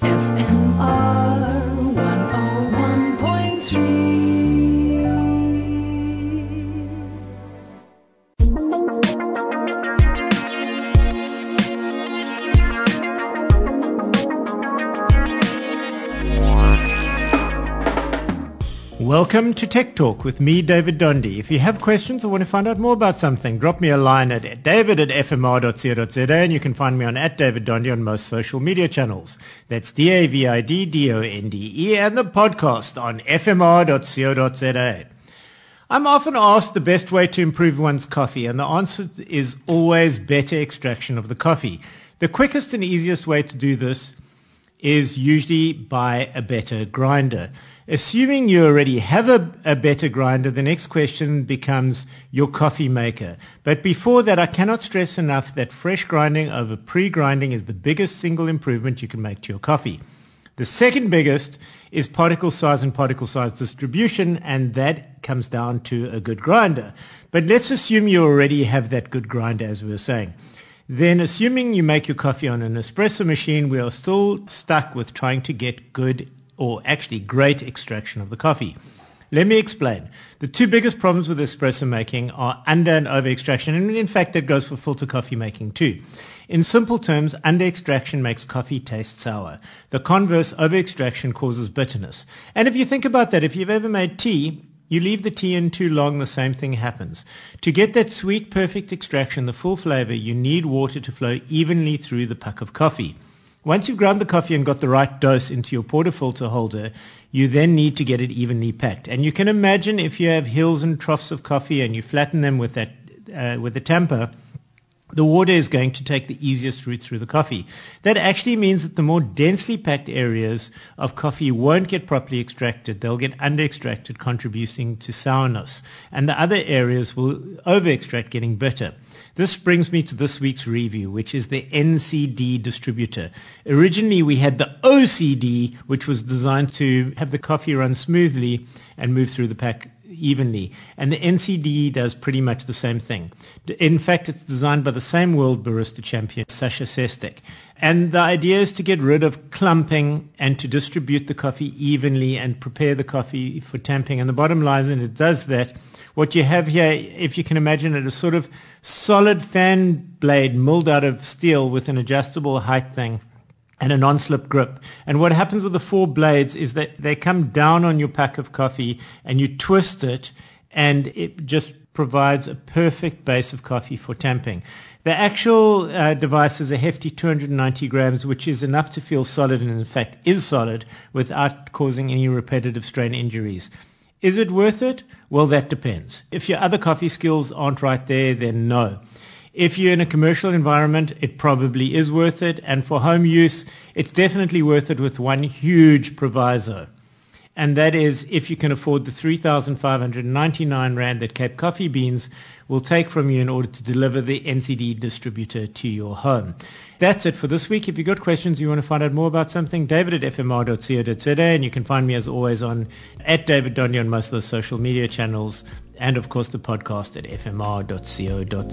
FMR Welcome to Tech Talk with me, David Donde. If you have questions or want to find out more about something, drop me a line at david at fmr.co.za and you can find me on at David Donde on most social media channels. That's D-A-V-I-D-D-O-N-D-E and the podcast on fmr.co.za. I'm often asked the best way to improve one's coffee and the answer is always better extraction of the coffee. The quickest and easiest way to do this is usually by a better grinder. Assuming you already have a, a, better grinder, the next question becomes your coffee maker. But before that, I cannot stress enough that fresh grinding over pre-grinding is the biggest single improvement you can make to your coffee. The second biggest is particle size and particle size distribution, and that comes down to a good grinder. But let's assume you already have that good grinder, as we were saying. Then, assuming you make your coffee on an espresso machine, we are still stuck with trying to get good or actually great extraction of the coffee. Let me explain. The two biggest problems with espresso making are under and over extraction, and in fact that goes for filter coffee making too. In simple terms, under extraction makes coffee taste sour. The converse, over extraction causes bitterness. And if you think about that, if you've ever made tea, you leave the tea in too long, the same thing happens. To get that sweet, perfect extraction, the full flavor, you need water to flow evenly through the puck of coffee. Once you've ground the coffee and got the right dose into your portafilter holder, you then need to get it evenly packed. And you can imagine if you have hills and troughs of coffee and you flatten them with that uh, with a tamper, the water is going to take the easiest route through the coffee. That actually means that the more densely packed areas of coffee won't get properly extracted. They'll get under extracted, contributing to sourness. And the other areas will over extract, getting bitter. This brings me to this week's review, which is the NCD distributor. Originally, we had the OCD, which was designed to have the coffee run smoothly and move through the pack evenly. And the NCD does pretty much the same thing. In fact, it's designed by the same world barista champion, Sasha Sestic. And the idea is to get rid of clumping and to distribute the coffee evenly and prepare the coffee for tamping. And the bottom line, and it does that, what you have here, if you can imagine it, is sort of solid fan blade milled out of steel with an adjustable height thing and a non-slip grip. And what happens with the four blades is that they come down on your pack of coffee and you twist it and it just provides a perfect base of coffee for tamping. The actual uh, device is a hefty 290 grams, which is enough to feel solid and in fact is solid without causing any repetitive strain injuries. Is it worth it? Well, that depends. If your other coffee skills aren't right there, then no. If you're in a commercial environment, it probably is worth it. And for home use, it's definitely worth it with one huge proviso. And that is if you can afford the 3,599 Rand that Cape Coffee Beans will take from you in order to deliver the NCD distributor to your home. That's it for this week. If you've got questions, you want to find out more about something, david at fmr.co.za, and you can find me as always on at David Donde on most of the social media channels, and of course the podcast at fmr.co.za.